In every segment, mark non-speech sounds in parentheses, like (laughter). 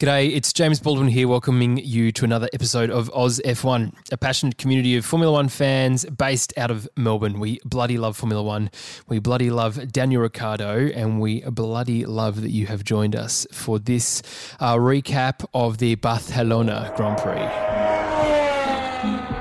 G'day, it's James Baldwin here, welcoming you to another episode of Oz F1, a passionate community of Formula One fans based out of Melbourne. We bloody love Formula One. We bloody love Daniel Ricciardo, and we bloody love that you have joined us for this uh, recap of the Barcelona Grand Prix.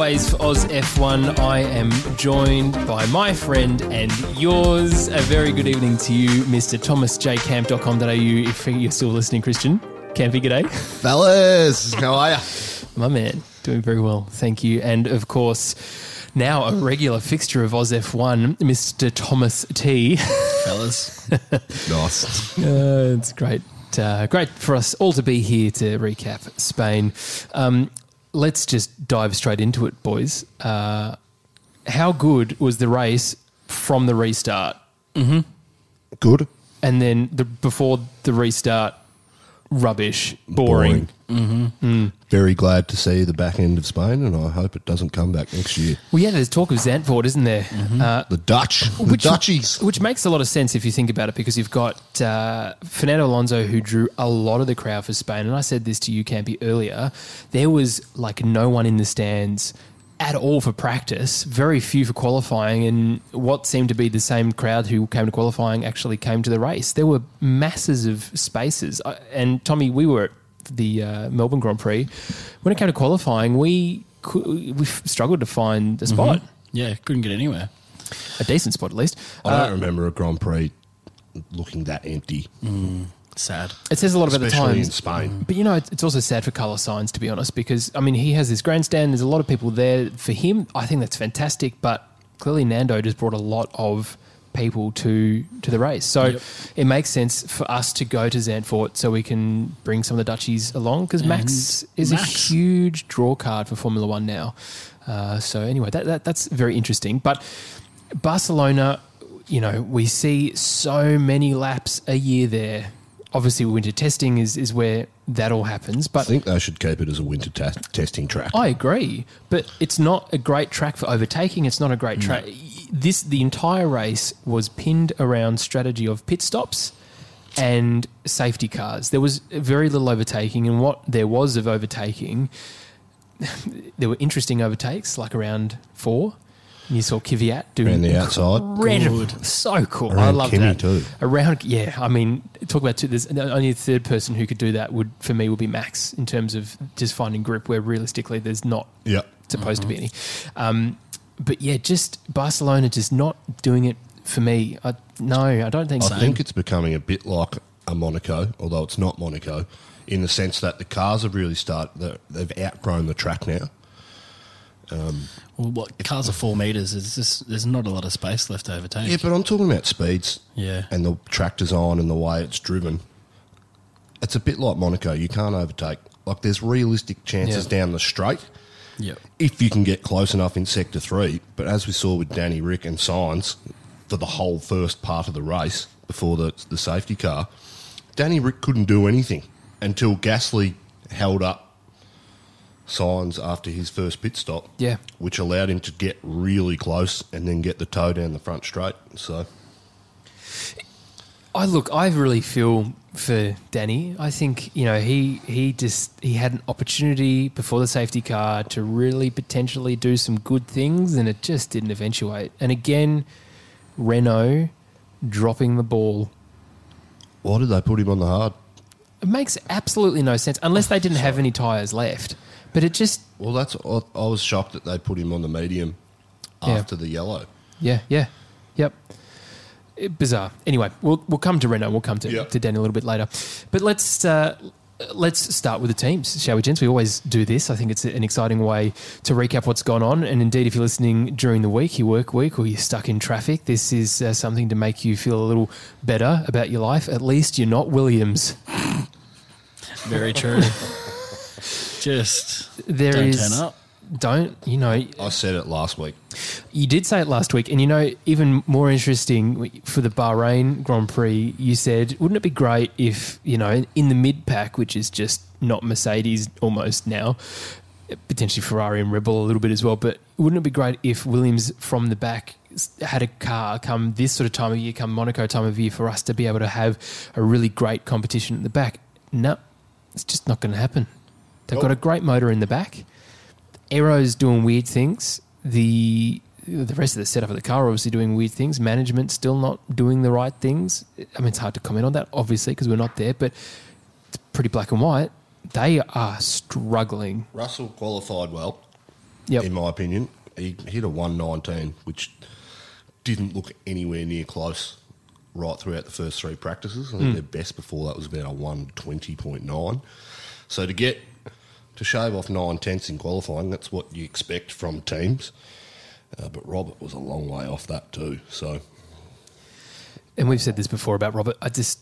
Always for Oz F1, I am joined by my friend and yours. A very good evening to you, Mr. ThomasJCamp.com.au. If you're still listening, Christian. Campy, g'day. Fellas, how are you? My man, doing very well. Thank you. And of course, now a regular fixture of Oz F1, Mr. Thomas T. fellas. (laughs) Nice. Uh, it's great. Uh, great for us all to be here to recap Spain. Um, let's just dive straight into it, boys. Uh, how good was the race from the restart, Good. and then the before the restart? Rubbish, boring. Very glad to see the back end of Spain, and I hope it doesn't come back next year. Well, yeah, there's talk of Zandvoort, isn't there? Uh, The Dutch, the Which- Dutchies. Which makes a lot of sense if you think about it, because you've got uh, Fernando Alonso, who drew a lot of the crowd for Spain. And I said this to you, Campy, earlier. There was like no one in the stands at all for practice, very few for qualifying. And what seemed to be the same crowd who came to qualifying actually came to the race. There were masses of spaces. And Tommy, we were at the uh, Melbourne Grand Prix. When it came to qualifying, we, we struggled to find a mm-hmm. spot. Yeah, couldn't get anywhere. A decent spot, at least. I don't uh, remember a Grand Prix looking that empty, mm. Sad. It says a lot about the especially in times. Spain. But you know, it's it's also sad for Carlos Sainz, to be honest, because I mean, he has this grandstand. There's a lot of people there for him. I think that's fantastic. But clearly, Nando just brought a lot of people to to the race, so Yep. it makes sense for us to go to Zandvoort so we can bring some of the Dutchies along because Max is a huge draw card for Formula One now. Uh, so anyway, that, that that's very interesting. But Barcelona, you know, we see so many laps a year there. Obviously, winter testing is, is where that all happens. But I think they should keep it as a winter ta- testing track. I agree, but it's not a great track for overtaking. It's not a great mm. track. This the entire race was pinned around strategy of pit stops and safety cars. There was very little overtaking, and what there was of overtaking, (laughs) there were interesting overtakes, like around four. And you saw Kvyat doing Around the outside. incredible, so cool. I Around love Kimi that too. Around, yeah. I mean, talk about two. There's only a third person who could do that. Would for me would be Max in terms of just finding grip where realistically there's not Yeah. supposed to be any. Um, but yeah, just Barcelona just not doing it for me. I, no, I don't think so. I think it's becoming a bit like a Monaco, although it's not Monaco, in the sense that the cars have really started, they've outgrown the track now. Well, what cars are four meters? There's just there's not a lot of space left to overtake. Yeah, but I'm talking about speeds. Yeah. And the track design and the way it's driven. It's a bit like Monaco. You can't overtake. Like there's realistic chances Yeah. down the straight yeah, if you can get close enough in sector three. But as we saw with Danny Rick and Sainz for the whole first part of the race before the the safety car, Danny Rick couldn't do anything until Gasly held up Sainz after his first pit stop. Yeah. Which allowed him to get really close and then get the toe down the front straight. So I look, I really feel for Danny. I think you know he he just he had an opportunity before the safety car to really potentially do some good things, and it just didn't eventuate. And again, Renault dropping the ball. why did they put him on the hard? It makes absolutely no sense unless they didn't have any tires left. But it just Well, that's I, I was shocked that they put him on the medium Yeah. after the yellow. Yeah, yeah, yep. Eh, Bizarre. Anyway, we'll we'll come to Renault. We'll come to, Yep. to Danny a little bit later. But let's uh, let's start with the teams, shall we, gents? We always do this. I think it's an exciting way to recap what's gone on. And indeed, if you're listening during the week, your work week, or you're stuck in traffic, this is uh, something to make you feel a little better about your life. At least you're not Williams. (laughs) Very true. (laughs) Just There don't is- turn up. Don't you know? I said it last week. You did say it last week, and you know, even more interesting for the Bahrain Grand Prix, you said, wouldn't it be great if, you know, in the mid pack, which is just not Mercedes almost now, potentially Ferrari and Red Bull a little bit as well, but wouldn't it be great if Williams from the back had a car come this sort of time of year, come Monaco time of year, for us to be able to have a really great competition at the back? No, it's just not going to happen. They've got a oh. great motor in the back. Aero's doing weird things. The the rest of the setup of the car obviously doing weird things. Management still not doing the right things. I mean, it's hard to comment on that, obviously, because we're not there, but it's pretty black and white. They are struggling. Russell qualified well, Yep. in my opinion. He hit a 119, which didn't look anywhere near close right throughout the first three practices. I think hmm. their best before that was about a 120.9. So to get to shave off nine tenths in qualifying, that's what you expect from teams. Uh, but Robert was a long way off that too. So And we've said this before about Robert. I just,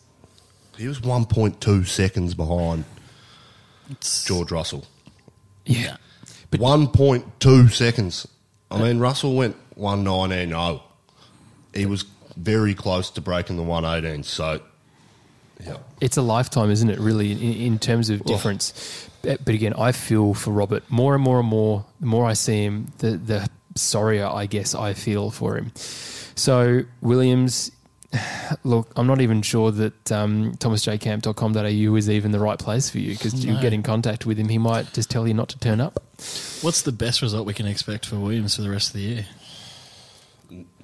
he was 1.2 seconds behind It's, George Russell. yeah. But 1.2 seconds. I mean, Russell went 119.0. oh. He was very close to breaking the 118. So, yeah. It's a lifetime, isn't it, really, in, in terms of difference? But but again, I feel for Robert more and more and more. The more I see him, the, the sorrier I guess I feel for him. So, Williams, (sighs) look, I'm not even sure that um, thomasjcamp.com.au is even the right place for you because you get in contact with him. He might just tell you not to turn up. what's the best result we can expect for Williams for the rest of the year?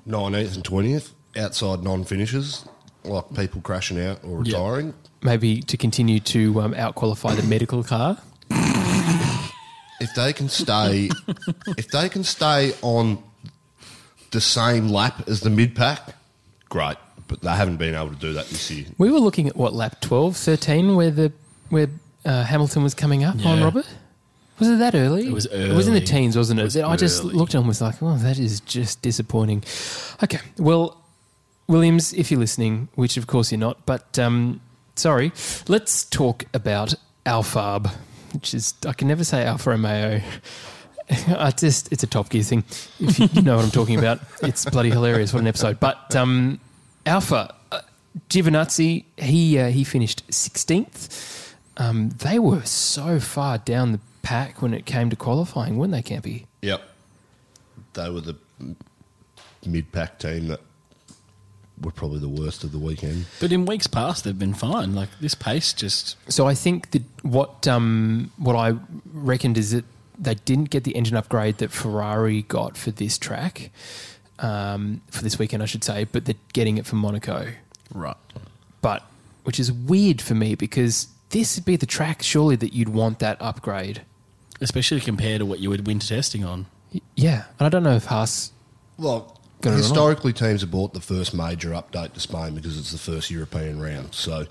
19th and 20th, outside non finishers, like people crashing out or Yeah. retiring. Maybe to continue to um, outqualify the medical car. If they can stay, if they can stay on the same lap as the mid pack, great. But they haven't been able to do that this year. We were looking at what lap 12, 13, where the where uh, Hamilton was coming up on Yeah. Robert. Was it that early? It was early. It was in the early. teens, wasn't it? It was I just early. looked at him and was like, "Oh, that is just disappointing." Okay, well, Williams, if you're listening, which of course you're not, but um, sorry, let's talk about Alfarb, which is I can never say Alfa Romeo. (laughs) I just it's a Top Gear thing. If you, know what I'm talking about, (laughs) it's bloody hilarious. What an episode! But um, Alfa uh, Giovinazzi, he uh, he finished 16th. Um, they were so far down the pack when it came to qualifying, weren't they, Campy? Yep. They were the mid pack team that were probably the worst of the weekend. But in weeks past, they've been fine. Like this pace just So I think that what um, what I reckoned is that they didn't get the engine upgrade that Ferrari got for this track, um, for this weekend, I should say, but they're getting it from Monaco. right. But which is weird for me because this would be the track surely that you'd want that upgrade. Especially compared to what you would winter testing on. Y- Yeah, and I don't know if Haas. Well, Got it or not? historically, teams have bought the first major update to Spain because it's the first European round. So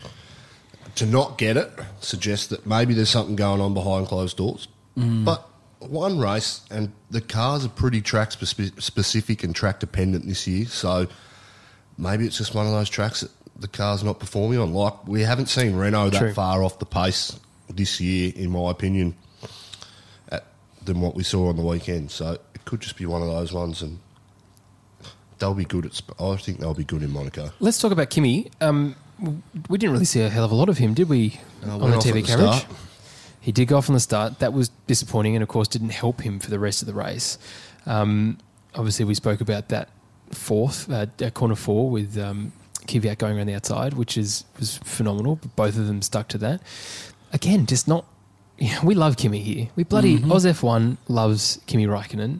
to not get it suggests that maybe there's something going on behind closed doors. Mm. But one race, and the cars are pretty track speci- specific and track dependent this year. So maybe it's just one of those tracks that the car's not performing on. Like we haven't seen Renault that far off the pace this year, in my opinion, at, than what we saw on the weekend. So it could just be one of those ones, and they'll be good at. Sp- I think they'll be good in Monaco. Let's talk about Kimi. Um, we didn't really see a hell of a lot of him, did we, Uh, on the TV the coverage? start. He did go off on the start. That was disappointing, and of course, didn't help him for the rest of the race. Um, obviously, we spoke about that fourth uh, uh, corner four with um, Kvyat going around the outside, which is was phenomenal. But both of them stuck to that. Again, just not. (laughs) Yeah, we love Kimi here. We bloody Mm-hmm. Oz F1 loves Kimi Raikkonen,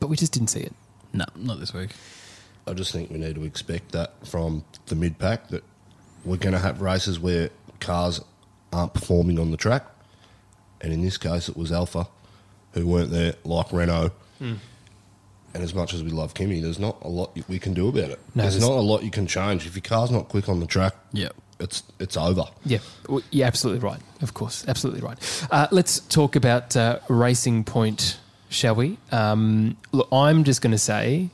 but we just didn't see it. No, not this week. I just think we need to expect that from the mid pack that we're going to have races where cars aren't performing on the track, and in this case, it was Alfa who weren't there, like Renault. Hmm. And as much as we love Kimi, there's not a lot we can do about it. No, there's there's- not a lot you can change if your car's not quick on the track. Yeah it's it's over. Yeah, well, you're absolutely right. Of course, absolutely right. Uh, let's talk about uh, Racing Point, shall we? Um, look, I'm just going to say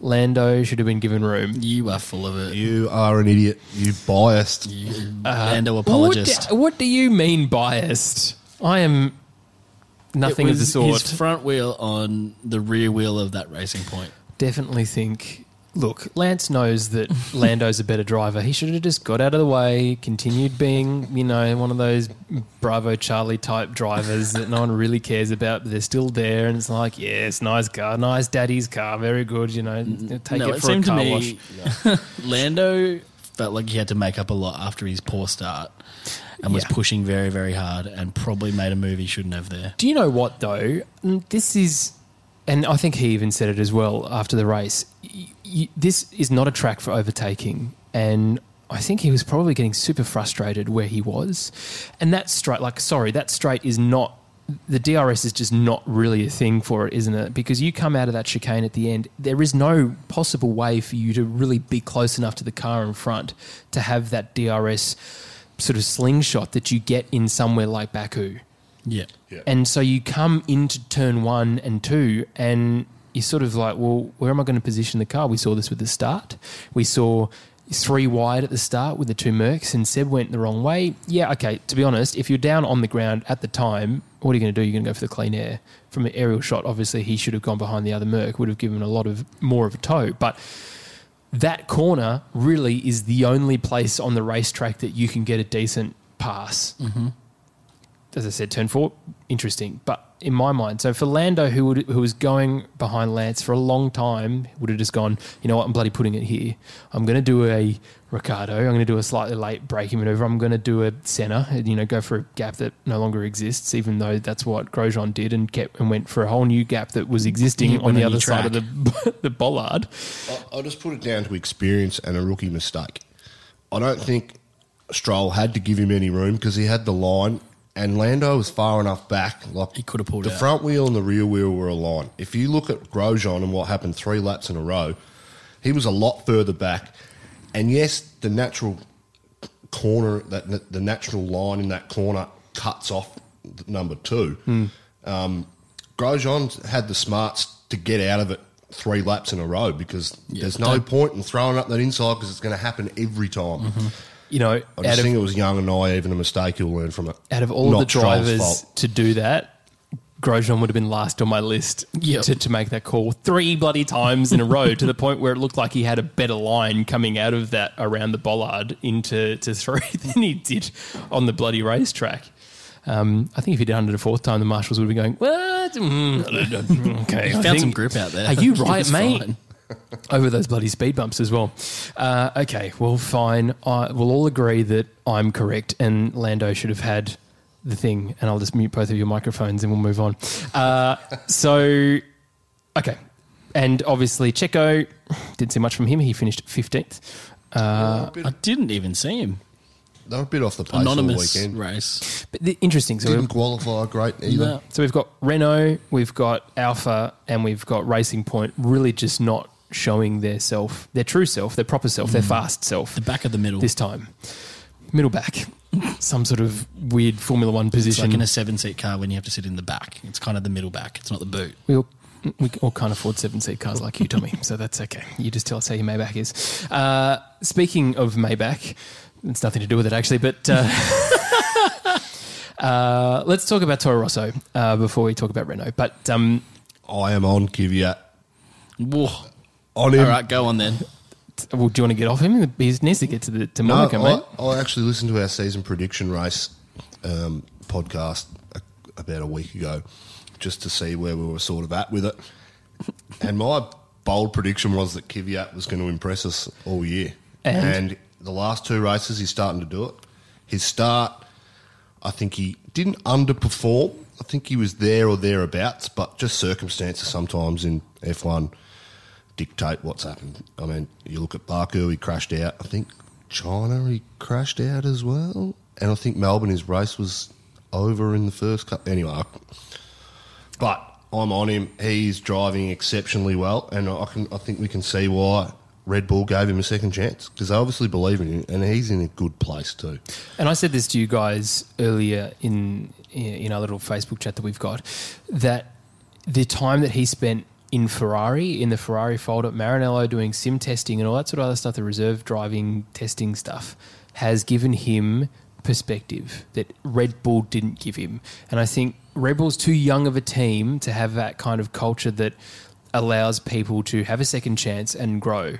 Lando should have been given room. You are full of it. You are an idiot. You biased. You uh, Lando What apologist. do, what do you mean biased? I am nothing It of the sort. His front wheel on the rear wheel of that racing point. Definitely think. Look, Lance knows that (laughs) Lando's a better driver. He should have just got out of the way, continued being, you know, one of those Bravo Charlie type drivers that no one really cares about, but they're still there. And it's like, yes, nice car, nice daddy's car, very good, you know, take no, it for a car to wash. me (laughs) Lando felt like he had to make up a lot after his poor start and was pushing very, very hard and probably made a move he shouldn't have there. Do you know what though? This is, and I think he even said it as well after the race. Y- y- this is not a track for overtaking, and I think he was probably getting super frustrated where he was. And that straight, like, sorry, that straight is not. The DRS is just not really a thing for it, isn't it? Because you come out of that chicane at the end, there is no possible way for you to really be close enough to the car in front to have that DRS sort of slingshot that you get in somewhere like Baku. Yeah. Yeah. And so you come into turn one and two, and you're sort of like, well, where am I going to position the car? We saw this with the start. We saw three wide at the start with the two Mercs, and Seb went the wrong way. Yeah, okay, to be honest, if you're down on the ground at the time, what are you going to do? You're going to go for the clean air. From an aerial shot, obviously, he should have gone behind the other Merc, would have given a lot of more of a toe. But that corner really is the only place on the racetrack that you can get a decent pass mm-hmm. As I said, turn four, interesting. But in my mind, so for Lando, who would, who was going behind Lance for a long time, would have just gone, you know what, I'm bloody putting it here. I'm going to do a Ricciardo. I'm going to do a slightly late braking maneuver. I'm going to do a Senna. You know, go for a gap that no longer exists, even though that's what Grosjean did and kept and went for a whole new gap that was existing He on the other your side of the (laughs) the bollard. I- I'll just put it down to experience and a rookie mistake. I don't think Stroll had to give him any room because he had the line, and Lando was far enough back. Like He could have pulled the out. front wheel and the rear wheel were aligned. If you look at Grosjean and what happened three laps in a row, he was a lot further back. And yes, the natural corner, that the natural line in that corner cuts off number two. Hmm. Um, Grosjean had the smarts to get out of it three laps in a row because there's no point in throwing up that inside because it's going to happen every time. Mm-hmm. You know, I out just of, think it was young and naive and a mistake you'll learn from it. out of all Not the drivers to do that, Grosjean would have been last on my list Yep. to, to make that call three bloody times in a row to the point where it looked like he had a better line coming out of that around the bollard into to three (laughs) than he did on the bloody racetrack. Um, I think if he'd done it a fourth time, the marshals would be going, "What? Mm, (laughs) okay, He I found some grip out there. Are you (laughs) right, mate?" fine. (laughs) over those bloody speed bumps as well. Uh, okay, well, fine. I, we'll all agree that I'm correct, and Lando should have had the thing. And I'll just mute both of your microphones, and we'll move on. Uh, so, okay, and obviously Checo didn't see much from him. He finished fifteenth. Uh, I didn't even see him. They were a bit off the pace all Anonymous weekend. race. but the, interesting. So, Didn't qualify great either. No. so we've got Renault, we've got Alfa, and we've got Racing Point. Really, just not showing their self, their true self, their proper self, their fast self. The back of the middle. this time. Middle back, some sort of weird Formula One position. it's position. like in a seven seat car when you have to sit in the back. It's kind of the middle back. It's not the boot. we all we all can't afford seven seat cars like you, (laughs) Tommy. so that's okay. You just tell us how your Maybach is. Uh, speaking of Maybach, it's nothing to do with it actually, but. Uh, (laughs) Uh, let's talk about Toro Rosso uh, before we talk about Renault. But um, I am on Kvyat. Whoa. On him. All right, go on then. well, do you want to get off him? He needs to get to the to No, Monaco, mate. I, I actually listened to our season prediction race um, podcast a, about a week ago just to see where we were sort of at with it. And my bold prediction was that Kvyat was going to impress us all year. And? And the last two races, he's starting to do it. His start, I think he didn't underperform. I think he was there or thereabouts, but just circumstances sometimes in F1 dictate what's happened. I mean, you look at Baku, he crashed out. I think China, he crashed out as well. And I think Melbourne, his race was over in the first cup. Anyway, but I'm on him. He's driving exceptionally well, and I can I think we can see why Red Bull gave him a second chance because they obviously believe in him, and he's in a good place too. And I said this to you guys earlier in in our little Facebook chat that we've got that the time that he spent in Ferrari in the Ferrari fold at Maranello doing sim testing and all that sort of other stuff, the reserve driving testing stuff, has given him perspective that Red Bull didn't give him. And I think Red Bull's too young of a team to have that kind of culture that allows people to have a second chance and grow.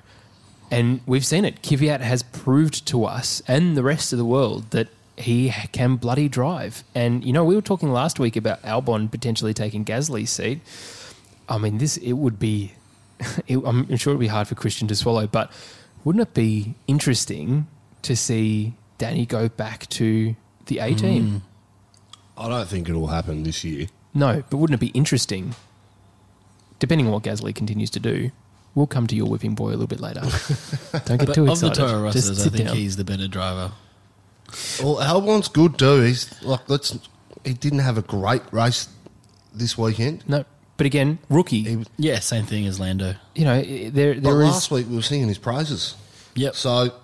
And we've seen it. Kvyat has proved to us and the rest of the world that he can bloody drive. And you know, we were talking last week about Albon potentially taking Gasly's seat. I mean, this it would be. (laughs) It, I'm sure it'd be hard for Christian to swallow, but wouldn't it be interesting to see Danny go back to the A hmm. team? I don't think it'll happen this year. No, but wouldn't it be interesting? Depending on what Gasly continues to do, we'll come to your whipping boy a little bit later. (laughs) Don't get But too of the excited. Toro Just Rosses, I think down. he's the better driver. Well, Albon's good too. He's like let's. He didn't have a great race this weekend. no, but again, rookie. He, was- Yeah, same thing as Lando. you know, there but there is last week we were singing his praises. Yep. So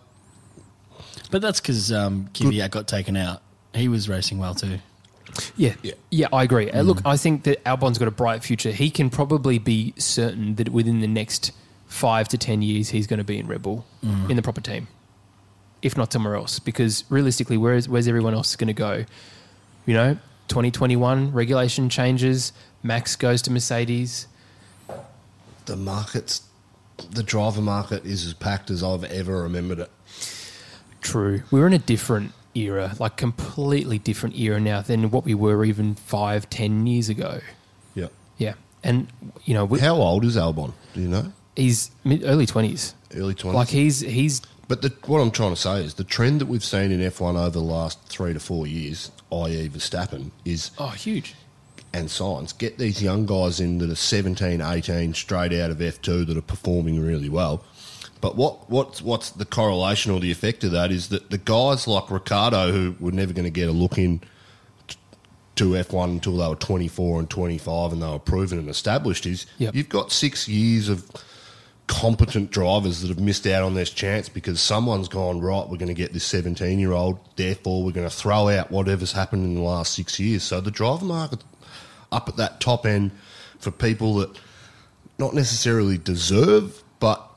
But that's because um, Kvyat got taken out. He was racing well too. Yeah, Yeah. yeah, I agree. Uh, look, I think that Albon's got a bright future. He can probably be certain that within the next five to ten years, he's going to be in Red Bull in the proper team, if not somewhere else. Because realistically, where's where's everyone else going to go? You know, twenty twenty one regulation changes. Max goes to Mercedes. the market's the driver market is as packed as I've ever remembered it. True, we're in a different era, like completely different era now than what we were even five, ten years ago. Yeah. Yeah, and you know, we, How old is Albon? Do you know? he's mid early twenties. Early twenties. Like he's he's But the, what I'm trying to say is the trend that we've seen in F1 over the last three to four years, i.e. Verstappen, is oh huge. And Sainz get these young guys in that are 17, 18, straight out of F2 that are performing really well. But what what's what's the correlation or the effect of that is that the guys like Ricciardo who were never going to get a look in t- to F1 until they were 24 and 25 and they were proven and established is Yep. you've got 6 years of competent drivers that have missed out on this chance because someone's gone right we're going to get this 17 year old therefore we're going to throw out whatever's happened in the last 6 years so the driver market up at that top end for people that not necessarily deserve but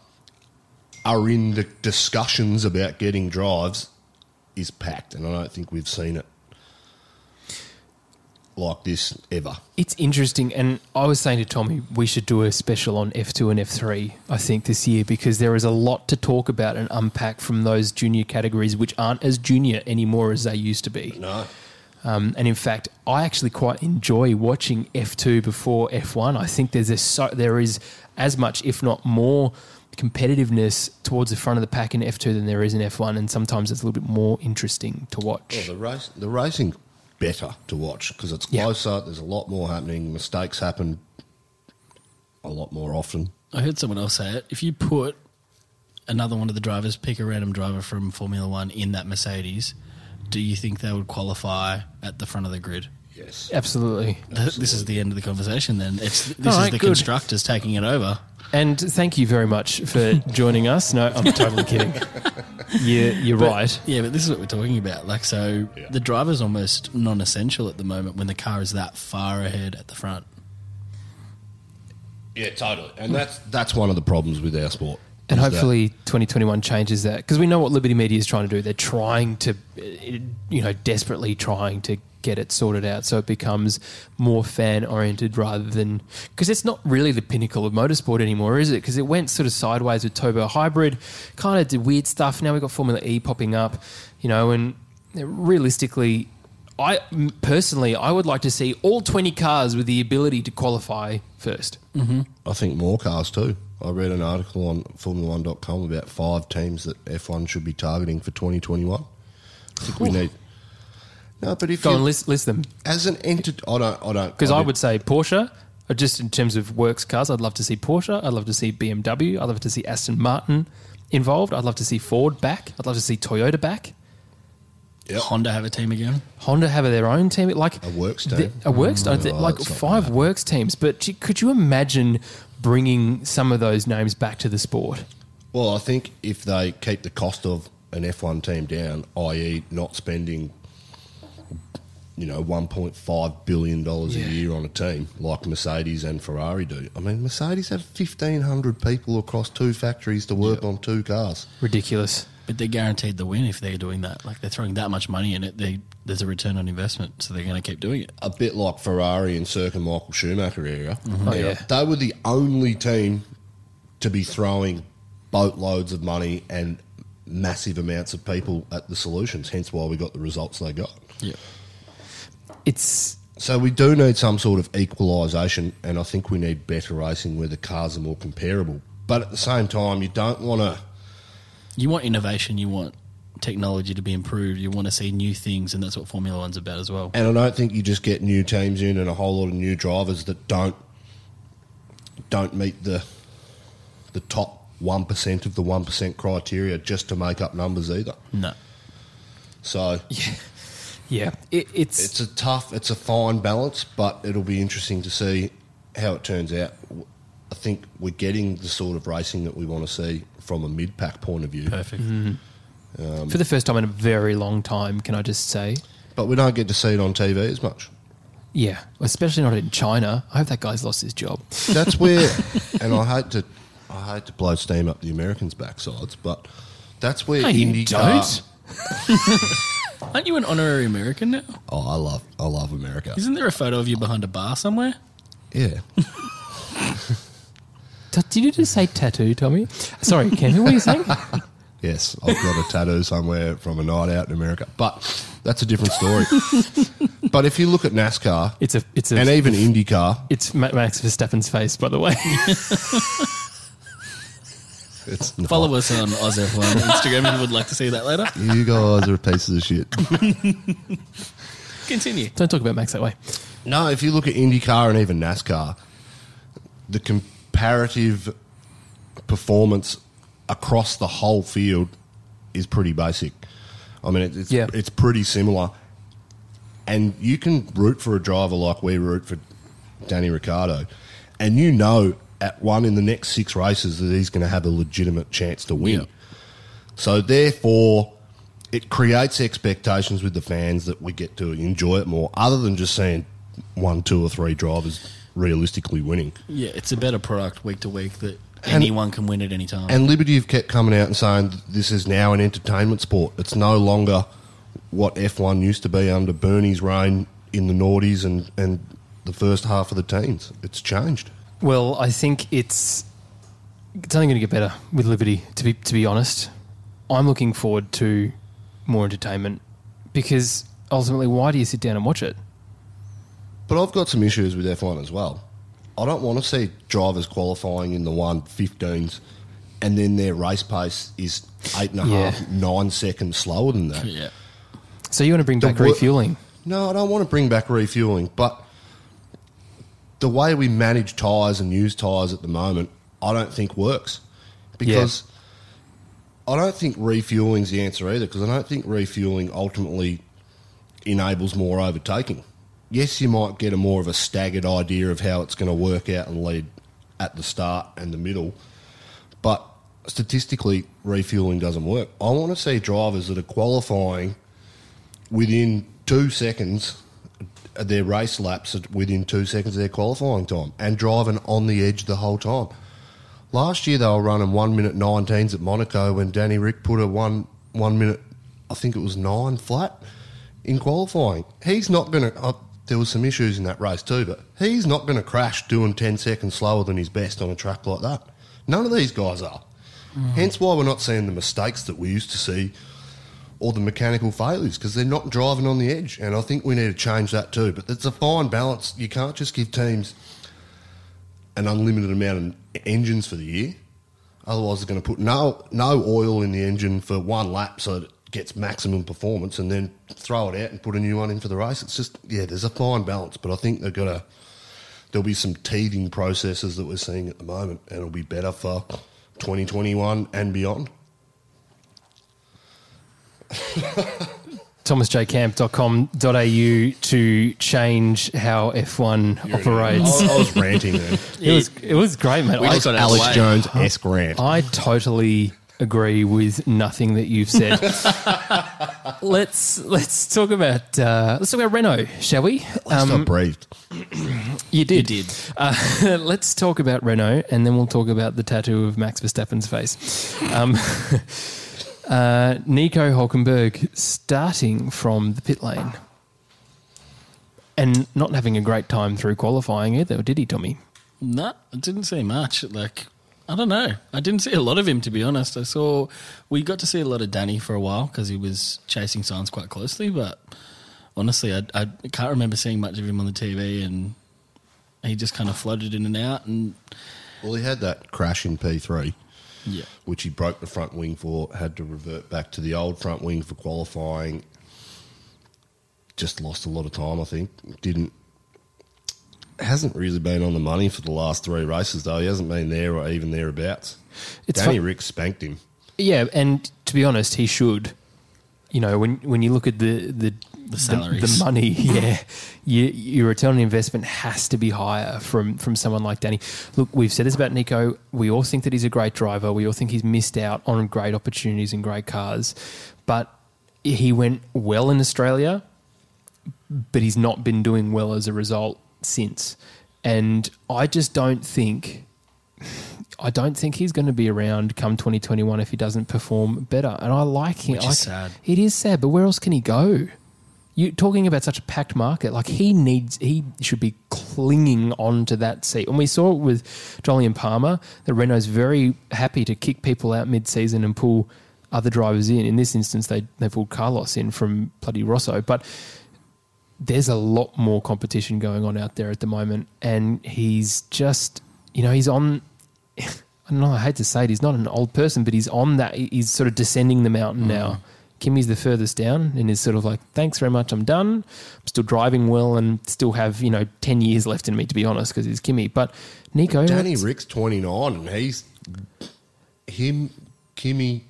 are in the discussions about getting drives is packed and I don't think we've seen it like this ever. It's interesting, and I was saying to Tommy, we should do a special on F2 and F3, I think, this year, because there is a lot to talk about and unpack from those junior categories, which aren't as junior anymore as they used to be. No. Um, and in fact, I actually quite enjoy watching F2 before F1. I think there's a so, there is as much, if not more, competitiveness towards the front of the pack in F2 than there is in F1, and sometimes it's a little bit more interesting to watch. Well, the race, the racing better to watch because it's Yeah. closer. There's a lot more happening. Mistakes happen a lot more often. I heard someone else say it. If you put another one of the drivers, pick a random driver from Formula One in that Mercedes, do you think they would qualify at the front of the grid? Yes. Absolutely. This is the end of the conversation. Then it's this All is the good. constructors taking it over. And thank you very much for joining us. No, I'm totally kidding. (laughs) You're, you're But- right. Yeah, but this is what we're talking about. Like, so Yeah. the driver's almost non-essential at the moment when the car is that far ahead at the front. Yeah, totally. And that's that's one of the problems with our sport. And is that- hopefully 2021 changes that because we know what Liberty Media is trying to do. They're trying to, you know, desperately trying to get it sorted out so it becomes more fan oriented rather than because it's not really the pinnacle of motorsport anymore, is it? Because it went sort of sideways with Turbo Hybrid, kind of did weird stuff. Now we've got Formula E popping up, you know, and realistically. I personally, I would like to see all 20 cars with the ability to qualify first. Mm-hmm. I think more cars too. I read an article on Formula1.com about five teams that F1 should be targeting for 2021. I think we need. No, but if Go you, and list, list them. as an entity, I don't, I don't, Because I did- would say Porsche, uh, just in terms of works cars, I'd love to see Porsche. I'd love to see BMW. I'd love to see Aston Martin involved. I'd love to see Ford back. I'd love to see Toyota back. Yep. Honda have a team again. Honda have their own team, like A works the- team? a works Mm, team, like that's five works teams. But could you imagine bringing some of those names back to the sport? Well, I think if they keep the cost of an F1 team down, i.e., not spending, you know, one point five billion dollars Yeah. a year on a team like Mercedes and Ferrari do. I mean, Mercedes have fifteen hundred people across two factories to work on two cars. Ridiculous. But they're guaranteed the win if they're doing that. Like they're throwing that much money in it. They, there's a return on investment, so they're going to keep doing it. A bit like Ferrari and Circa and Michael Schumacher era. Mm-hmm. Oh, Now, yeah. They were the only team to be throwing boatloads of money and massive amounts of people at the solutions. Hence why we got the results they got. Yeah. It's So we do need some sort of equalisation, and I think we need better racing where the cars are more comparable. But at the same time, you don't want to. You want innovation. You want technology to be improved. You want to see new things, and that's what Formula One's about as well. And I don't think you just get new teams in and a whole lot of new drivers that don't don't meet the the top one percent of the one percent criteria just to make up numbers either. No. So (laughs) yeah. It, it's it's a tough, it's a fine balance, but it'll be interesting to see how it turns out. I think we're getting the sort of racing that we want to see from a mid pack point of view. Perfect. Mm-hmm. Um, for the first time in a very long time. Can I just say? But we don't get to see it on TV as much. Yeah, especially not in China. I hope that guy's lost his job. That's where, (laughs) and I hate to, I hate to blow steam up the Americans' backsides, but that's where No, you IndyCar. don't. (laughs) (laughs) Aren't you an honorary American now? Oh, I love, I love America. Isn't there a photo of you behind a bar somewhere? Yeah, T- Did you just say tattoo, Tommy? Sorry, Ken. What are you saying? (laughs) yes, I've got a tattoo somewhere from a night out in America, but that's a different story. (laughs) but if you look at NASCAR It's a. It's a. and even IndyCar, it's Ma- Max Verstappen's face, by the way. (laughs) it's not. Follow us on OzF1 Instagram if you would like to see that later. You guys are pieces of shit. Continue. Don't talk about Max that way. No, if you look at IndyCar and even NASCAR, the comparative performance across the whole field is pretty basic. I mean, it- it's Yeah. it's pretty similar, and you can root for a driver like we root for Danny Ricciardo, and you know at one in the next six races that he's going to have a legitimate chance to win. Yeah. So therefore, it creates expectations with the fans that we get to enjoy it more, other than just seeing one, two, or three drivers realistically winning. Yeah, it's a better product week to week that anyone can win at any time. And Liberty have kept coming out and saying this is now an entertainment sport. It's no longer what F1 used to be under Bernie's reign in the noughties and, and the first half of the teens. It's changed. Well, I think it's it's only going to get better with Liberty. To be to be honest, I'm looking forward to more entertainment because ultimately, why do you sit down and watch it? But I've got some issues with F1 as well. I don't want to see drivers qualifying in the 115s and then their race pace is eight and a half, Yeah. nine seconds slower than that. yeah. So you want to bring The back refueling? No, I don't want to bring back refueling, but the way we manage tyres and use tyres at the moment, I don't think works. Because I don't think refueling's the answer either, because I don't think refueling ultimately enables more overtaking. Yes, you might get a more of a staggered idea of how it's going to work out and lead at the start and the middle, but statistically, refueling doesn't work. I want to see drivers that are qualifying within two seconds their race laps within two seconds of their qualifying time and driving on the edge the whole time. Last year they were running one minute nineteens at Monaco when Danny Rick put a one one minute, I think it was nine flat in qualifying. He's not going to. There was some issues in that race too, but he's not going to crash doing ten seconds slower than his best on a track like that. None of these guys are. Mm. Hence why we're not seeing the mistakes that we used to see or the mechanical failures because they're not driving on the edge. And I think we need to change that too. But it's a fine balance. You can't just give teams an unlimited amount of engines for the year. Otherwise, they're going to put no no oil in the engine for one lap so gets maximum performance, and then throw it out and put a new one in for the race. It's just yeah, there's a fine balance, but I think they've got to. There'll be some teething processes that we're seeing at the moment, and it'll be better for 2021 and beyond. (laughs) thomasjcamp.com.au to change how F1 operates. I, I was ranting then. (laughs) It was it was great, man. We I, just got Alex the. Jones esque rant. I totally agree with nothing that you've said. (laughs) let's let's talk about uh, let's talk about Renault, shall we? Last I breathed. You did. You did. Uh, (laughs) let's talk about Renault, and then we'll talk about the tattoo of Max Verstappen's face. Um, (laughs) uh, Nico Hulkenberg starting from the pit lane, and not having a great time through qualifying either, did he, Tommy? No, I didn't see much. Like, I don't know. I didn't see a lot of him, to be honest. I saw, we got to see a lot of Danny for a while because he was chasing Sainz quite closely, but honestly, I, I can't remember seeing much of him on the TV and he just kind of floated in and out. And Well, he had that crash in P3, yeah, which he broke the front wing for, had to revert back to the old front wing for qualifying. Just lost a lot of time, I think. Didn't. Hasn't really been on the money for the last three races, though. He hasn't been there or even thereabouts. It's Danny fun- Rick spanked him. Yeah, and to be honest, he should. You know, when when you look at the the The salaries. the, money, (laughs) yeah, you, your return on investment has to be higher from from someone like Danny. Look, we've said this about Nico. We all think that he's a great driver. We all think he's missed out on great opportunities and great cars, but he went well in Australia, but he's not been doing well as a result since. And I just don't think I don't think he's going to be around come 2021 if he doesn't perform better. And I like him. Which is I- sad. It is sad, but where else can he go? You talking about such a packed market, like he needs, he should be clinging on to that seat. And we saw it with Jolyon Palmer. that Renault's very happy to kick people out mid-season and pull other drivers in. In this instance, they they pulled Carlos in from bloody Rosso, but there's a lot more competition going on out there at the moment, and he's just, you know, he's on. (laughs) I don't know. I hate to say it. He's not an old person, but he's on that. He's sort of descending the mountain mm. now. Kimi's the furthest down, and is sort of like, "Thanks very much. I'm done. I'm still driving well, and still have you know ten years left in me, to be honest, because he's Kimi." But Nico, Danny Rick's 29 and he's him, Kimi,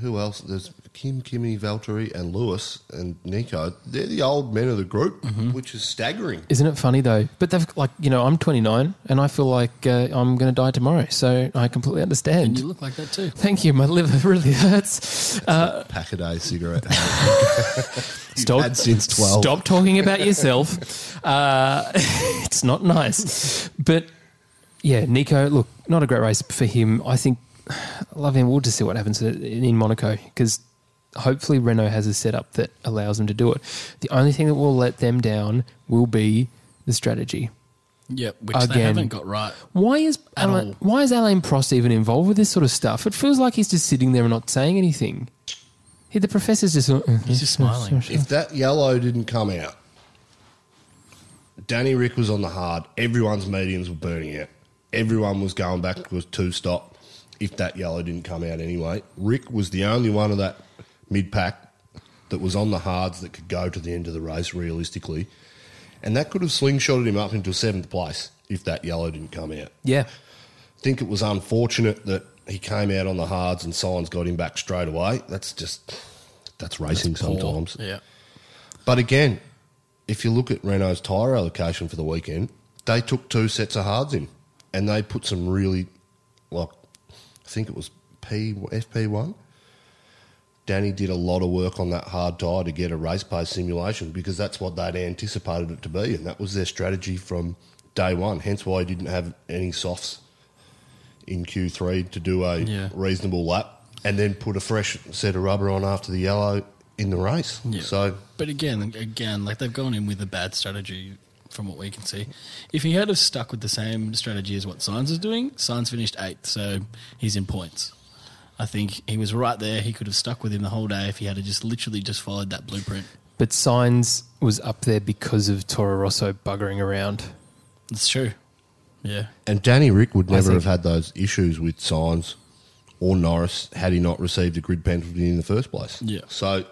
who else? There's Kim, Kimi, Valtteri, and Lewis and Nico. They're the old men of the group, which is staggering. Isn't it funny though? But they've like you know I'm 29 and I feel like uh, I'm going to die tomorrow, so I completely understand. and you look like that too. Thank you. My liver really hurts. Uh, Pack a day cigarette. (laughs) stop, had since 12. Stop talking about yourself. Uh, (laughs) it's not nice. But yeah, Nico, look, not a great race for him. I think, I love him. We'll just see what happens in in Monaco because hopefully Renault has a setup that allows them to do it. The only thing that will let them down will be the strategy. Yep, which they Again. haven't got right. Why is At Alain, why is Alain Prost even involved with this sort of stuff? It feels like he's just sitting there and not saying anything. He, the professor's just He's just smiling. if that yellow didn't come out, Danny Rick was on the hard. Everyone's mediums were burning out. Everyone was going back to a two stop. If that yellow didn't come out anyway, Rick was the only one of that mid pack that was on the hards that could go to the end of the race realistically, and that could have slingshotted him up into seventh place if that yellow didn't come out. Yeah, I think it was unfortunate that he came out on the hards and Sainz got him back straight away. That's just that's racing Poor. sometimes. Yeah. But again, if you look at Renault's tyre allocation for the weekend, they took two sets of hards in, and they put some really, like, I think it was P FP one. Danny did a lot of work on that hard tyre to get a race pace simulation because that's what they'd anticipated it to be, and that was their strategy from day one. Hence why he didn't have any softs in Q3 to do a Yeah. reasonable lap, and then put a fresh set of rubber on after the yellow in the race. Yeah. So But again, again, like they've gone in with a bad strategy from what we can see. If he had have stuck with the same strategy as what Sainz is doing, Sainz finished eighth, so he's in points. I think he was right there. He could have stuck with him the whole day if he had just literally just followed that blueprint. but Sainz was up there because of Toro Rosso buggering around. It's true. Yeah. And Danny Rick would never have had those issues with Sainz or Norris had he not received a grid penalty in the first place. Yeah. So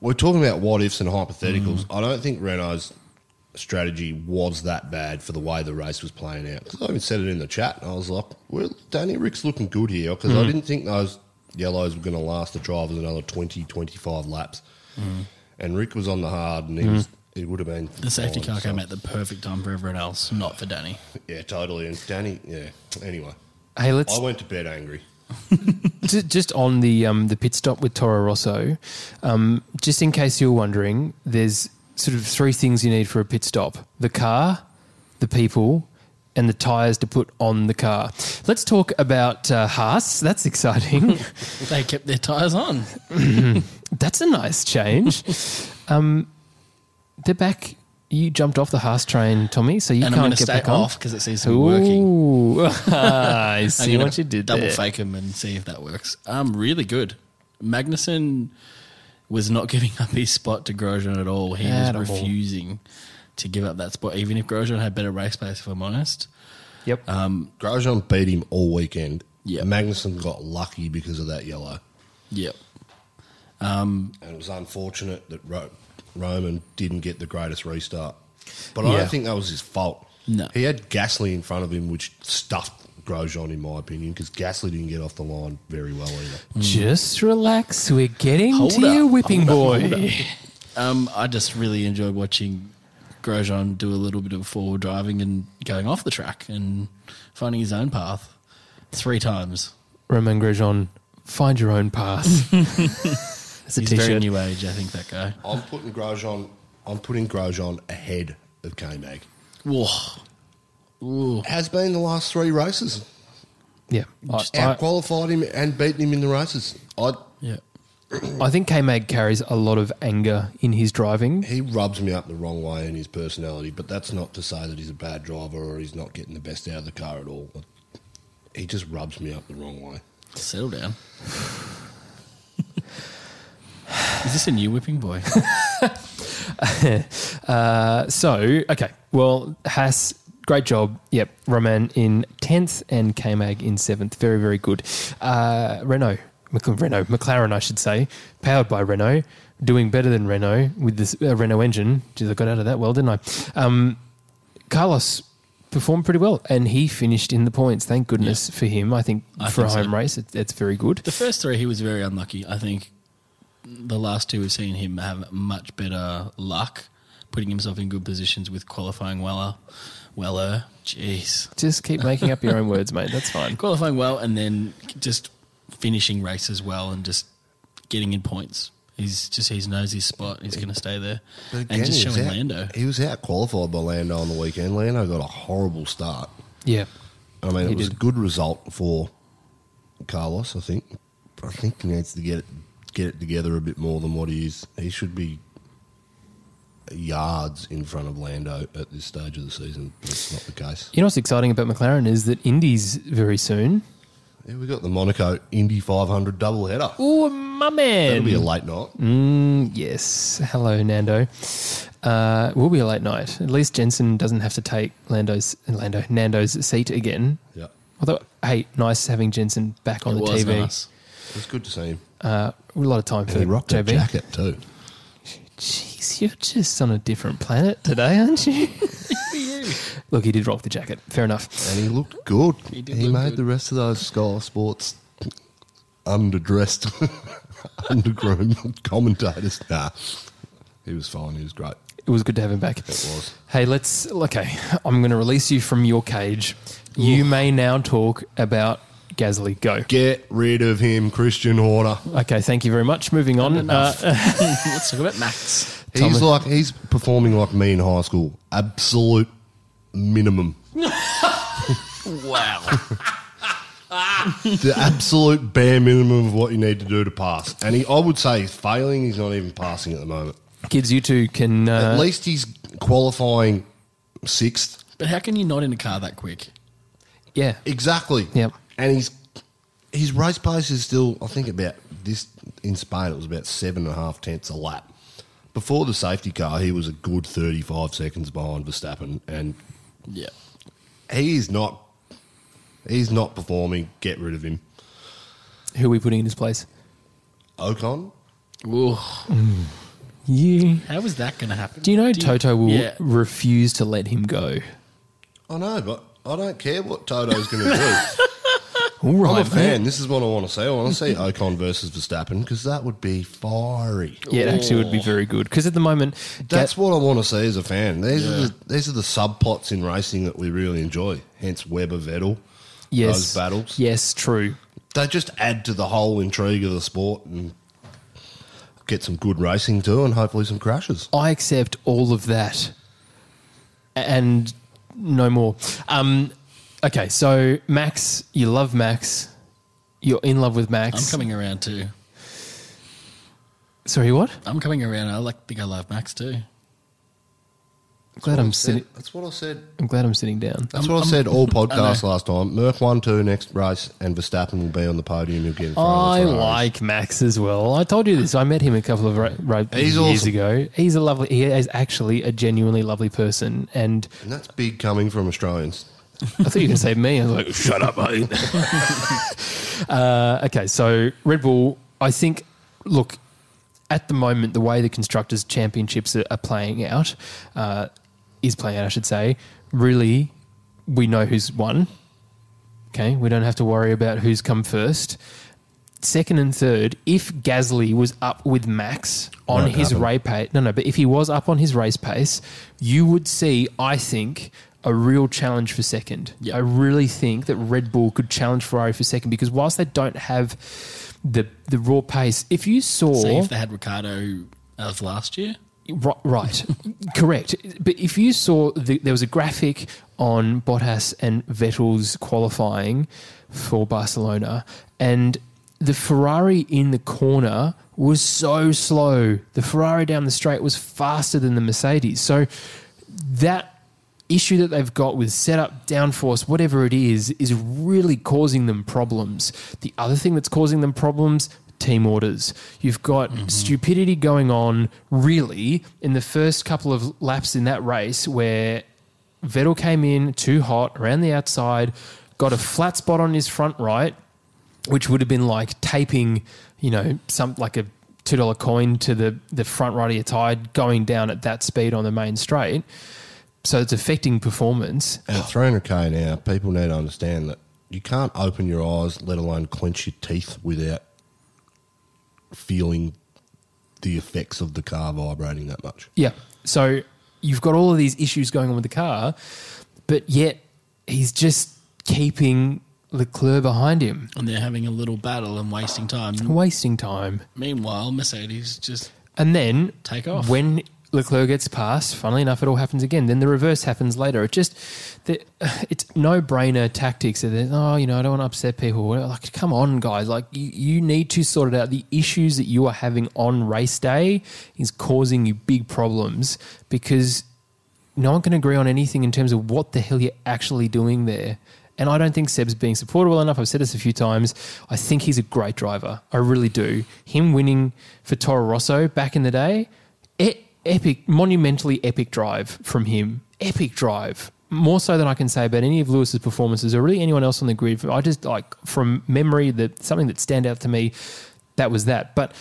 we're talking about what ifs and hypotheticals. Mm. I don't think Renault's strategy was that bad for the way the race was playing out. 'Cause I even said it in the chat. And I was like, well, Danny Rick's looking good here because Mm. I didn't think those yellows were going to last the drivers another 20, 25 laps. and Rick was on the hard, and he was. It would have been The safety car so- came at the perfect time for everyone else, not for Danny. Yeah, totally. And Danny, yeah. Anyway, Hey, let's I went to bed angry. (laughs) Just on the um, the pit stop with Toro Rosso, um, just in case you're wondering, there's sort of three things you need for a pit stop: the car, the people, and the tires to put on the car. Let's talk about uh, Haas. That's exciting. (laughs) They kept their tyres on. (laughs) That's a nice change. um, they're back. You jumped off the Haas train, Tommy, so you and can't get back on. off because it seems to be working. (laughs) I see what you did double there. fake him and see if that works. Um, really good. Magnussen was not (laughs) giving up his spot to Grosjean at all. He At all. was refusing to give up that spot, even if Grosjean had better race pace. If I'm honest, Yep. um, Grosjean beat him all weekend. Yeah. Magnussen got lucky because of that yellow. yep. And it was unfortunate that Ro- Romain didn't get the greatest restart. But I Yeah. don't think that was his fault. No. He had Gasly in front of him, which stuffed Grosjean, in my opinion, because Gasly didn't get off the line very well either. Just relax. We're getting Hold to your up, whipping boy. (laughs) Um, I just really enjoyed watching Grosjean do a little bit of forward driving and going off the track and finding his own path three times. Romain Grosjean, find your own path. (laughs) It's a He's very t-shirt. new age, I think that guy. I'm putting Grosjean. I'm putting Grosjean ahead of K Mag. Whoa. Ooh. Has been the last three races. Yeah, I, Out I, qualified him and beaten him in the races. I, Yeah. I think K Mag carries a lot of anger in his driving. he rubs me up the wrong way in his personality, but that's not to say that he's a bad driver or he's not getting the best out of the car at all. He just rubs me up the wrong way. Settle down. (laughs) Is this a new whipping boy? (laughs) Uh, so, okay, well, Haas, great job. Yep, Romain in 10th and K Mag in 7th. Very, very good. Uh, Renault, Mc- Renault, McLaren, I should say, powered by Renault, doing better than Renault with this uh, Renault engine. Geez, I got out of that well, didn't I? Um, Carlos performed pretty well and he finished in the points. Thank goodness for him. I think I for think a so. home race, it, it's very good. the first three, he was very unlucky. I think the last two, we've seen him have much better luck, putting himself in good positions with qualifying weller. Weller. Jeez. Just keep making up your own words, mate. That's fine. (laughs) Qualifying well and then just finishing races well and just getting in points. He's just, he knows his spot. He's going to stay there. and just showing out- Lando. He was out qualified by Lando on the weekend. Lando got a horrible start. Yeah. I mean, He it was did. a good result for Carlos. I think. But I think he needs to get it get it together a bit more than what he is. He should be yards in front of Lando at this stage of the season. But it's not the case. You know what's exciting about McLaren is that Indy's very soon. Yeah, we got the Monaco Indy 500 double header. Oh, my man. That'll be a late night. Mm, yes. Hello, Nando. Uh, will be a late night. At least Jenson doesn't have to take Lando's Lando Nando's seat again. Yeah, Although, hey, nice having Jenson back on It the was TV. nice. it's good to see him. Uh, a lot of time And for he rocked JB. jacket too. Jeez, you're just on a different planet today, aren't you? (laughs) (laughs) Look, he did rock the jacket. Fair enough. And he looked good. He He, look made good. the rest of those Sky Sports underdressed, (laughs) undergroomed commentators. Nah, he was fine. He was great. It was good to have him back. It was. Hey, let's. Okay, I'm going to release you from your cage. You may now talk about Gasly. Go. Get rid of him, Christian Horner. Okay, thank you very much. Moving on. Uh, Let's talk about Max. He's Thomas- like he's performing like me in high school. Absolute minimum. (laughs) (laughs) Wow. the absolute bare minimum of what you need to do to pass. And he, I would say he's failing. He's not even passing at the moment. kids, you two can. Uh, At least he's qualifying sixth. but how can you not in a car that quick? yeah. Exactly. Yep. And he's his race pace is still, I think, about this in Spain. It was about seven and a half tenths a lap. Before the safety car, he was a good thirty-five seconds behind Verstappen, and Yeah. he is not. He's not performing. Get rid of him. Who are we putting in his place? Ocon. Ooh. You. How is that going to happen? Do you know Toto will Yeah. refuse to let him go? I know, but I don't care what Toto's going to do. (laughs) All I'm a right, fan. This is what I want to see. I want to see Ocon versus Verstappen because that would be fiery. Yeah, it actually would be very good because at the moment, That's Ga- what I want to see as a fan. These Yeah. are the these are the subplots in racing that we really enjoy. Hence Webber Vettel, yes, those battles. Yes, true. They just add to the whole intrigue of the sport and get some good racing too, and hopefully some crashes. I accept all of that and no more. Um, okay, so Max, you love Max. You're in love with Max. I'm coming around too. Sorry, what? I'm coming around. I like think I love Max too. glad I'm sitting. That's what I said. I'm glad I'm sitting down. That's I'm- what I I'm- said all podcasts last time. Merc one two next race, and Verstappen will be on the podium. You'll get in front I the Ferraris. like Max as well. I told you this. I met him a couple of ra- ra- He's years awesome. ago. He's a lovely. He is actually a genuinely lovely person, and and that's big coming from Australians. I thought you were going to say me. I was like, shut up, mate. (laughs) uh, okay, so Red Bull, I think, look, at the moment, the way the Constructors' Championships are, are playing out, uh, is playing out, I should say, really, we know who's won. Okay, we don't have to worry about who's come first. Second and third, if Gasly was up with Max on Won't his happen. race pace, no, no, but if he was up on his race pace, you would see, I think, a real challenge for second. Yeah. I really think that Red Bull could challenge Ferrari for second because whilst they don't have the the raw pace, if you saw See if they had Ricciardo uh, as last year. Ri- Right, (laughs) correct. But if you saw the, there was a graphic on Bottas and Vettel's qualifying for Barcelona, and the Ferrari in the corner was so slow. The Ferrari down the straight was faster than the Mercedes. So that issue that they've got with setup, downforce, whatever it is, is really causing them problems. The other thing that's causing them problems, team orders. You've got mm-hmm. stupidity going on really in the first couple of laps in that race where Vettel came in too hot around the outside, got a flat spot on his front right, which would have been like taping, you know, some like a two dollar coin to the the front right of your tire going down at that speed on the main straight. So it's affecting performance. And at 300k now, people need to understand that you can't open your eyes, let alone clench your teeth, without feeling the effects of the car vibrating that much. Yeah. So you've got all of these issues going on with the car, but yet he's just keeping Leclerc behind him, And they're having a little battle and wasting time. wasting time. Meanwhile, Mercedes just And then Take off. when Leclerc gets past. Funnily enough, it all happens again. Then the reverse happens later. It just the, (sighs) it's no brainer tactics. Oh, you know, I don't want to upset people. Like, come on, guys! Like, you, you need to sort it out. The issues that you are having on race day is causing you big problems because no one can agree on anything in terms of what the hell you're actually doing there. And I don't think Seb's being supported well enough. I've said this a few times. I think he's a great driver. I really do. Him winning for Toro Rosso back in the day, e- epic, monumentally epic drive from him. Epic drive. More so than I can say about any of Lewis's performances or really anyone else on the grid. I just like from memory that something that stand out to me, that was that. But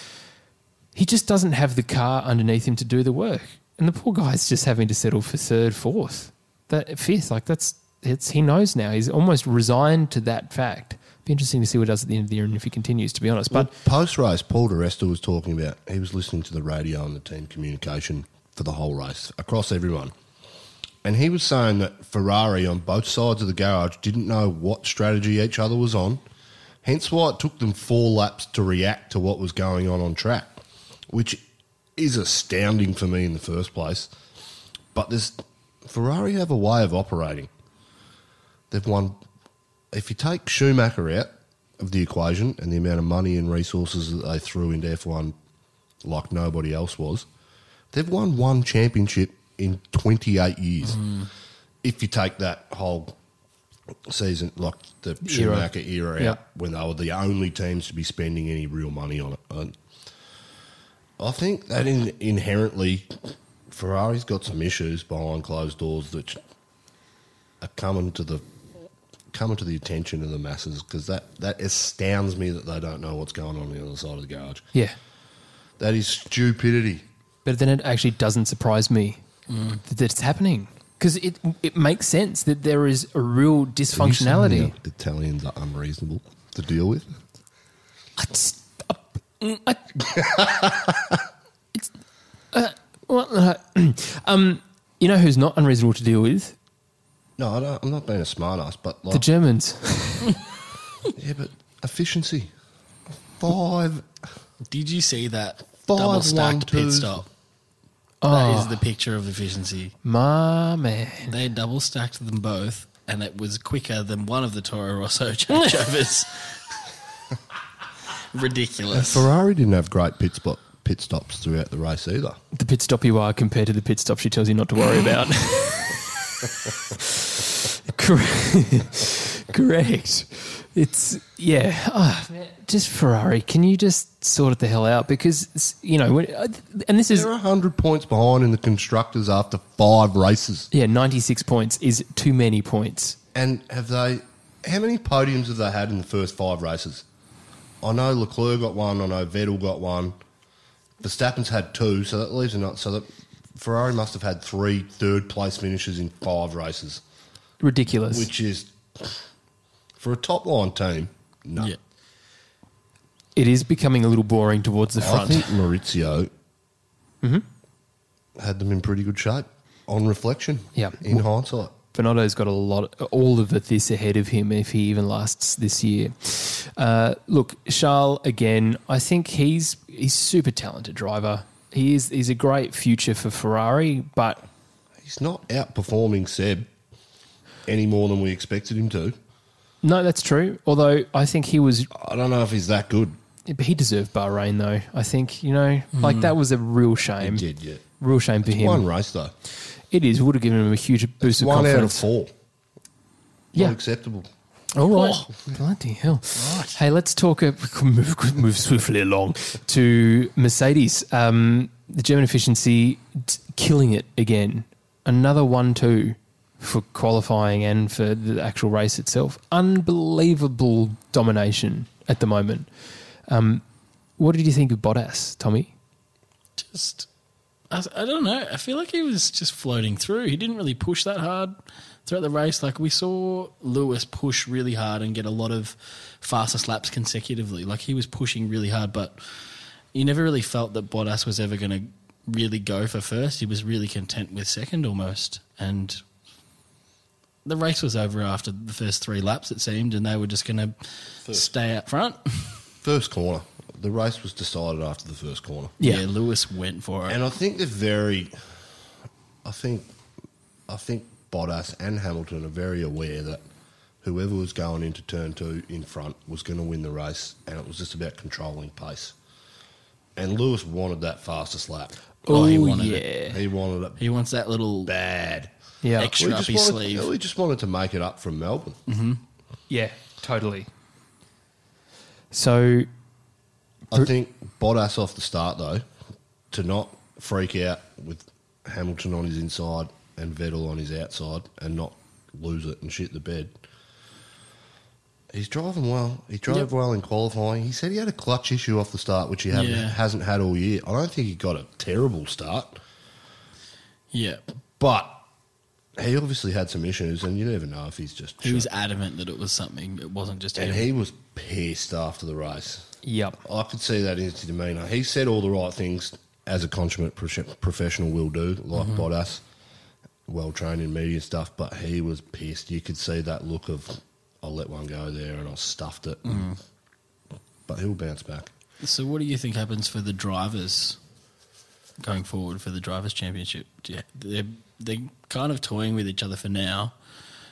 he just doesn't have the car underneath him to do the work. And the poor guy's just having to settle for third, fourth, that fifth. Like that's it's he knows now. He's almost resigned to that fact. Be interesting to see what he does at the end of the year and if he continues. To be honest, but But post race, Paul di Resta was talking about. He was listening to the radio and the team communication for the whole race across everyone, and he was saying that Ferrari on both sides of the garage didn't know what strategy each other was on. Hence why it took them four laps to react to what was going on on track, which is astounding for me in the first place. But this Ferrari have a way of operating. They've won. If you take Schumacher out of the equation and the amount of money and resources that they threw into F1 like nobody else was, they've won one championship in 28 years. Mm. If you take that whole season, like the Schumacher era, Yeah. out, when they were the only teams to be spending any real money on it. And I think that in, inherently, Ferrari's got some issues behind closed doors that are coming to the coming to the attention of the masses because that, that astounds me that they don't know what's going on on the other side of the garage. yeah. That is stupidity. But then it actually doesn't surprise me that it's happening. because it it makes sense that there is a real dysfunctionality. Italians are unreasonable to deal with. I just- mm, I- it's, uh, well, uh, (clears throat) um, you know who's not unreasonable to deal with? No, I don't, I'm not being a smartass, but The Germans. (laughs) yeah, but efficiency, five. Did you see that Five, double one, stacked two. pit stop? That is Oh, the picture of efficiency. my man. They double stacked them both, and it was quicker than one of the Toro Rosso (laughs) changeovers. (laughs) Ridiculous. Ferrari didn't have great pit spot pit stops throughout the race either. The pit stop you are compared to the pit stop she tells you not to worry about. Correct. It's yeah. Ah, man, just Ferrari. Can you just sort it the hell out? Because you know, when, uh, and this is They're hundred points behind in the constructors after five races. yeah, ninety six points is too many points. And have they? How many podiums have they had in the first five races? I know Leclerc got one. I know Vettel got one. Verstappen's had two, so that leaves a not. So that Ferrari must have had three third place finishes in five races, Ridiculous. which is for a top line team. No, Yeah. it is becoming a little boring towards the front. I front. think Maurizio had them in pretty good shape on reflection. Yeah. in hindsight. Binotto's got a lot, all of it this ahead of him if he even lasts this year. Uh, look, Charles again. I think he's he's super talented driver. He is he's a great future for Ferrari, but He's not outperforming Seb any more than we expected him to. no, that's true. Although I think he was I don't know if he's that good. he deserved Bahrain though. I think you know, like that was a real shame. He did, yeah. Real shame for him. One race though. It is would have given him a huge boost of One out of confidence. four. Yeah. Not acceptable. All right. Bloody hell. Hey, let's talk, uh, (laughs) move, move swiftly along to Mercedes. Um, the German efficiency t- killing it again. Another 1 2 for qualifying and for the actual race itself. Unbelievable domination at the moment. Um, what did you think of Bottas, Tommy? Just, I, I don't know. I feel like he was just floating through. He didn't really push that hard throughout the race. Like we saw Lewis push really hard and get a lot of fastest laps consecutively. Like he was pushing really hard, but you never really felt that Bottas was ever going to really go for first. He was really content with second almost. And the race was over after the first three laps, it seemed, and they were just going to stay up front. (laughs) First corner. The race was decided after the first corner. Yeah. Lewis went for it. And I think they're very I think I think Bottas and Hamilton are very aware that whoever was going into turn two in front was going to win the race and it was just about controlling pace. And Lewis wanted that fastest lap. Oh, he wanted yeah. it. He wanted it he wants that little bad. Yeah. extra We up his wanted, sleeve. we just wanted to make it up from Melbourne. Mm-hmm. Yeah, totally. So, I think Bottas off the start though, to not freak out with Hamilton on his inside and Vettel on his outside and not lose it and shit the bed. He's driving well. He drove Yep. well in qualifying. He said he had a clutch issue off the start, which he Yeah. hasn't had all year. I don't think he got a terrible start, Yeah. but he obviously had some issues, and you never know if he's just. He was adamant that it was something. It wasn't just and him. he was pissed after the race. Yep. I could see that in his demeanour. He said all the right things as a consummate prof- professional will do, like mm-hmm. Bottas, well trained in media stuff, but he was pissed. You could see that look of, I'll let one go there and I stuffed it. Mm. But he'll bounce back. So, what do you think happens for the drivers going forward for the drivers' championship? You, they're they're kind of toying with each other for now.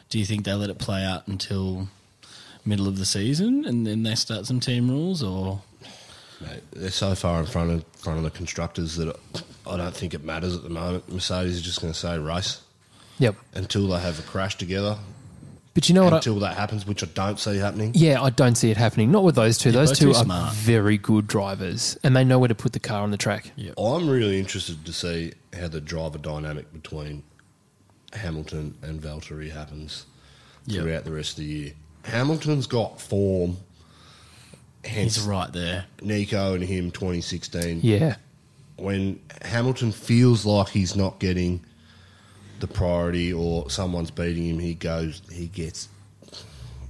Do you think they let it play out until middle of the season and then they start some team rules, or Mate, they're so far in front of front of the constructors that I don't think it matters at the moment. Mercedes is just going to say race Yep. until they have a crash together. But you know what? I, Until that happens, which I don't see happening. yeah, I don't see it happening. Not with those two. They're those two are smart. very good drivers, and they know where to put the car on the track. yeah, I'm really interested to see how the driver dynamic between Hamilton and Valtteri happens Yep. throughout the rest of the year. Hamilton's got form, hence he's right there. Nico and him 2016. Yeah. When Hamilton feels like he's not getting the priority or someone's beating him, he goes, he gets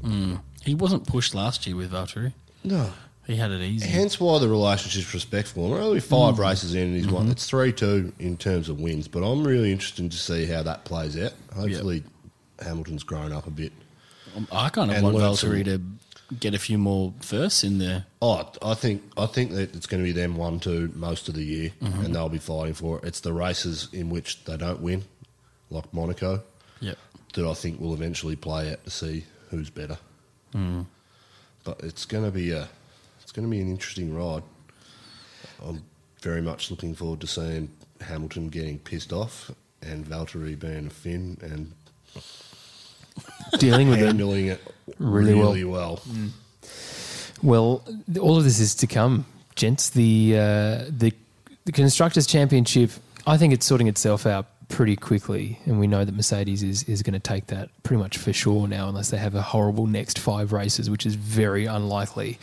mm. He wasn't pushed last year with Valtteri. no. He had it easy. Hence why the relationship's respectful. We're only five mm. races in, and he's won. Mm-hmm. It's three two in terms of wins, but I'm really interested to see how that plays out. Hopefully, Hamilton's grown up a bit. I kind of want Valtteri to get a few more firsts in there. Oh, I think I think that it's going to be them one two most of the year, Mm-hmm. and they'll be fighting for it. It's the races in which they don't win, like Monaco, Yep. that I think will eventually play out to see who's better. Mm. But it's going to be a it's going to be an interesting ride. I'm very much looking forward to seeing Hamilton getting pissed off and Valtteri being a Finn and Dealing with it. handling it Really well. really well. Well, th- all of this is to come, gents. The uh, the the constructors' championship. I think it's sorting itself out pretty quickly, and we know that Mercedes is is going to take that pretty much for sure now, unless they have a horrible next five races, which is very unlikely.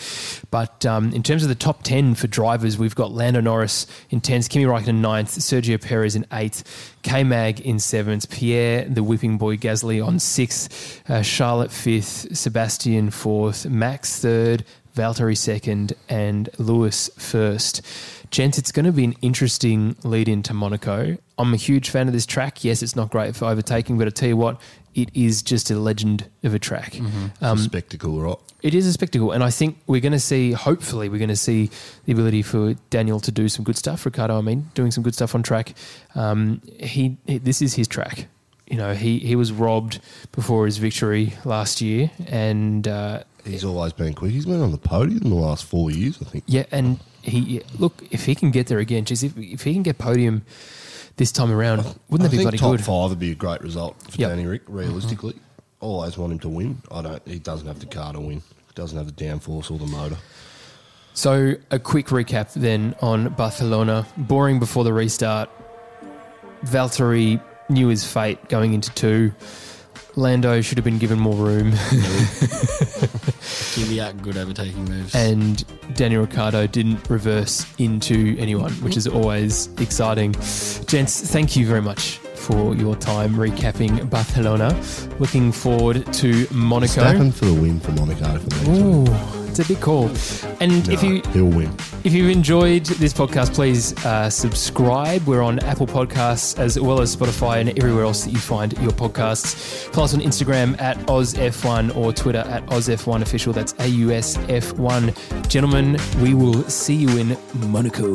But um, in terms of the top ten for drivers, we've got Lando Norris in tenth, Kimi Raikkonen in ninth, Sergio Perez in eighth, K Mag in seventh, Pierre the whipping boy Gasly on sixth, uh, Charlotte fifth, Sebastian fourth, Max third. Valtteri second, and Lewis first. Gents, it's going to be an interesting lead into Monaco. I'm a huge fan of this track. Yes, it's not great for overtaking, but I tell you what, it is just a legend of a track. It's a spectacle, right? It is a spectacle, and I think we're going to see. Hopefully, we're going to see the ability for Daniel to do some good stuff. Ricciardo, I mean, doing some good stuff on track. Um, he, he, this is his track. You know, he he was robbed before his victory last year, and uh, He's always been quick. He's been on the podium in the last four years, I think. yeah, and he look if he can get there again, geez, if if he can get podium this time around, wouldn't I that be think bloody top good? five would be a great result for Yep. Danny Rick. Mm-hmm. Realistically, always want him to win. I don't. He doesn't have the car to win. He doesn't have the downforce or the motor. So, a quick recap then on Barcelona. Boring before the restart. Valtteri knew his fate going into two. Lando should have been given more room. (laughs) Kvyat, good overtaking moves. and Daniel Ricciardo didn't reverse into anyone, which is always exciting. Gents, thank you very much for your time recapping Barcelona. Looking forward to Monaco. Stappen for the win for Monaco for me. Ooh, it's a big call. And No, if you he'll win. if you've enjoyed this podcast, please uh, subscribe. We're on Apple Podcasts as well as Spotify and everywhere else that you find your podcasts. Follow us on Instagram at AusF1 or Twitter at AusF1Official. That's A U S F1. Gentlemen, we will see you in Monaco.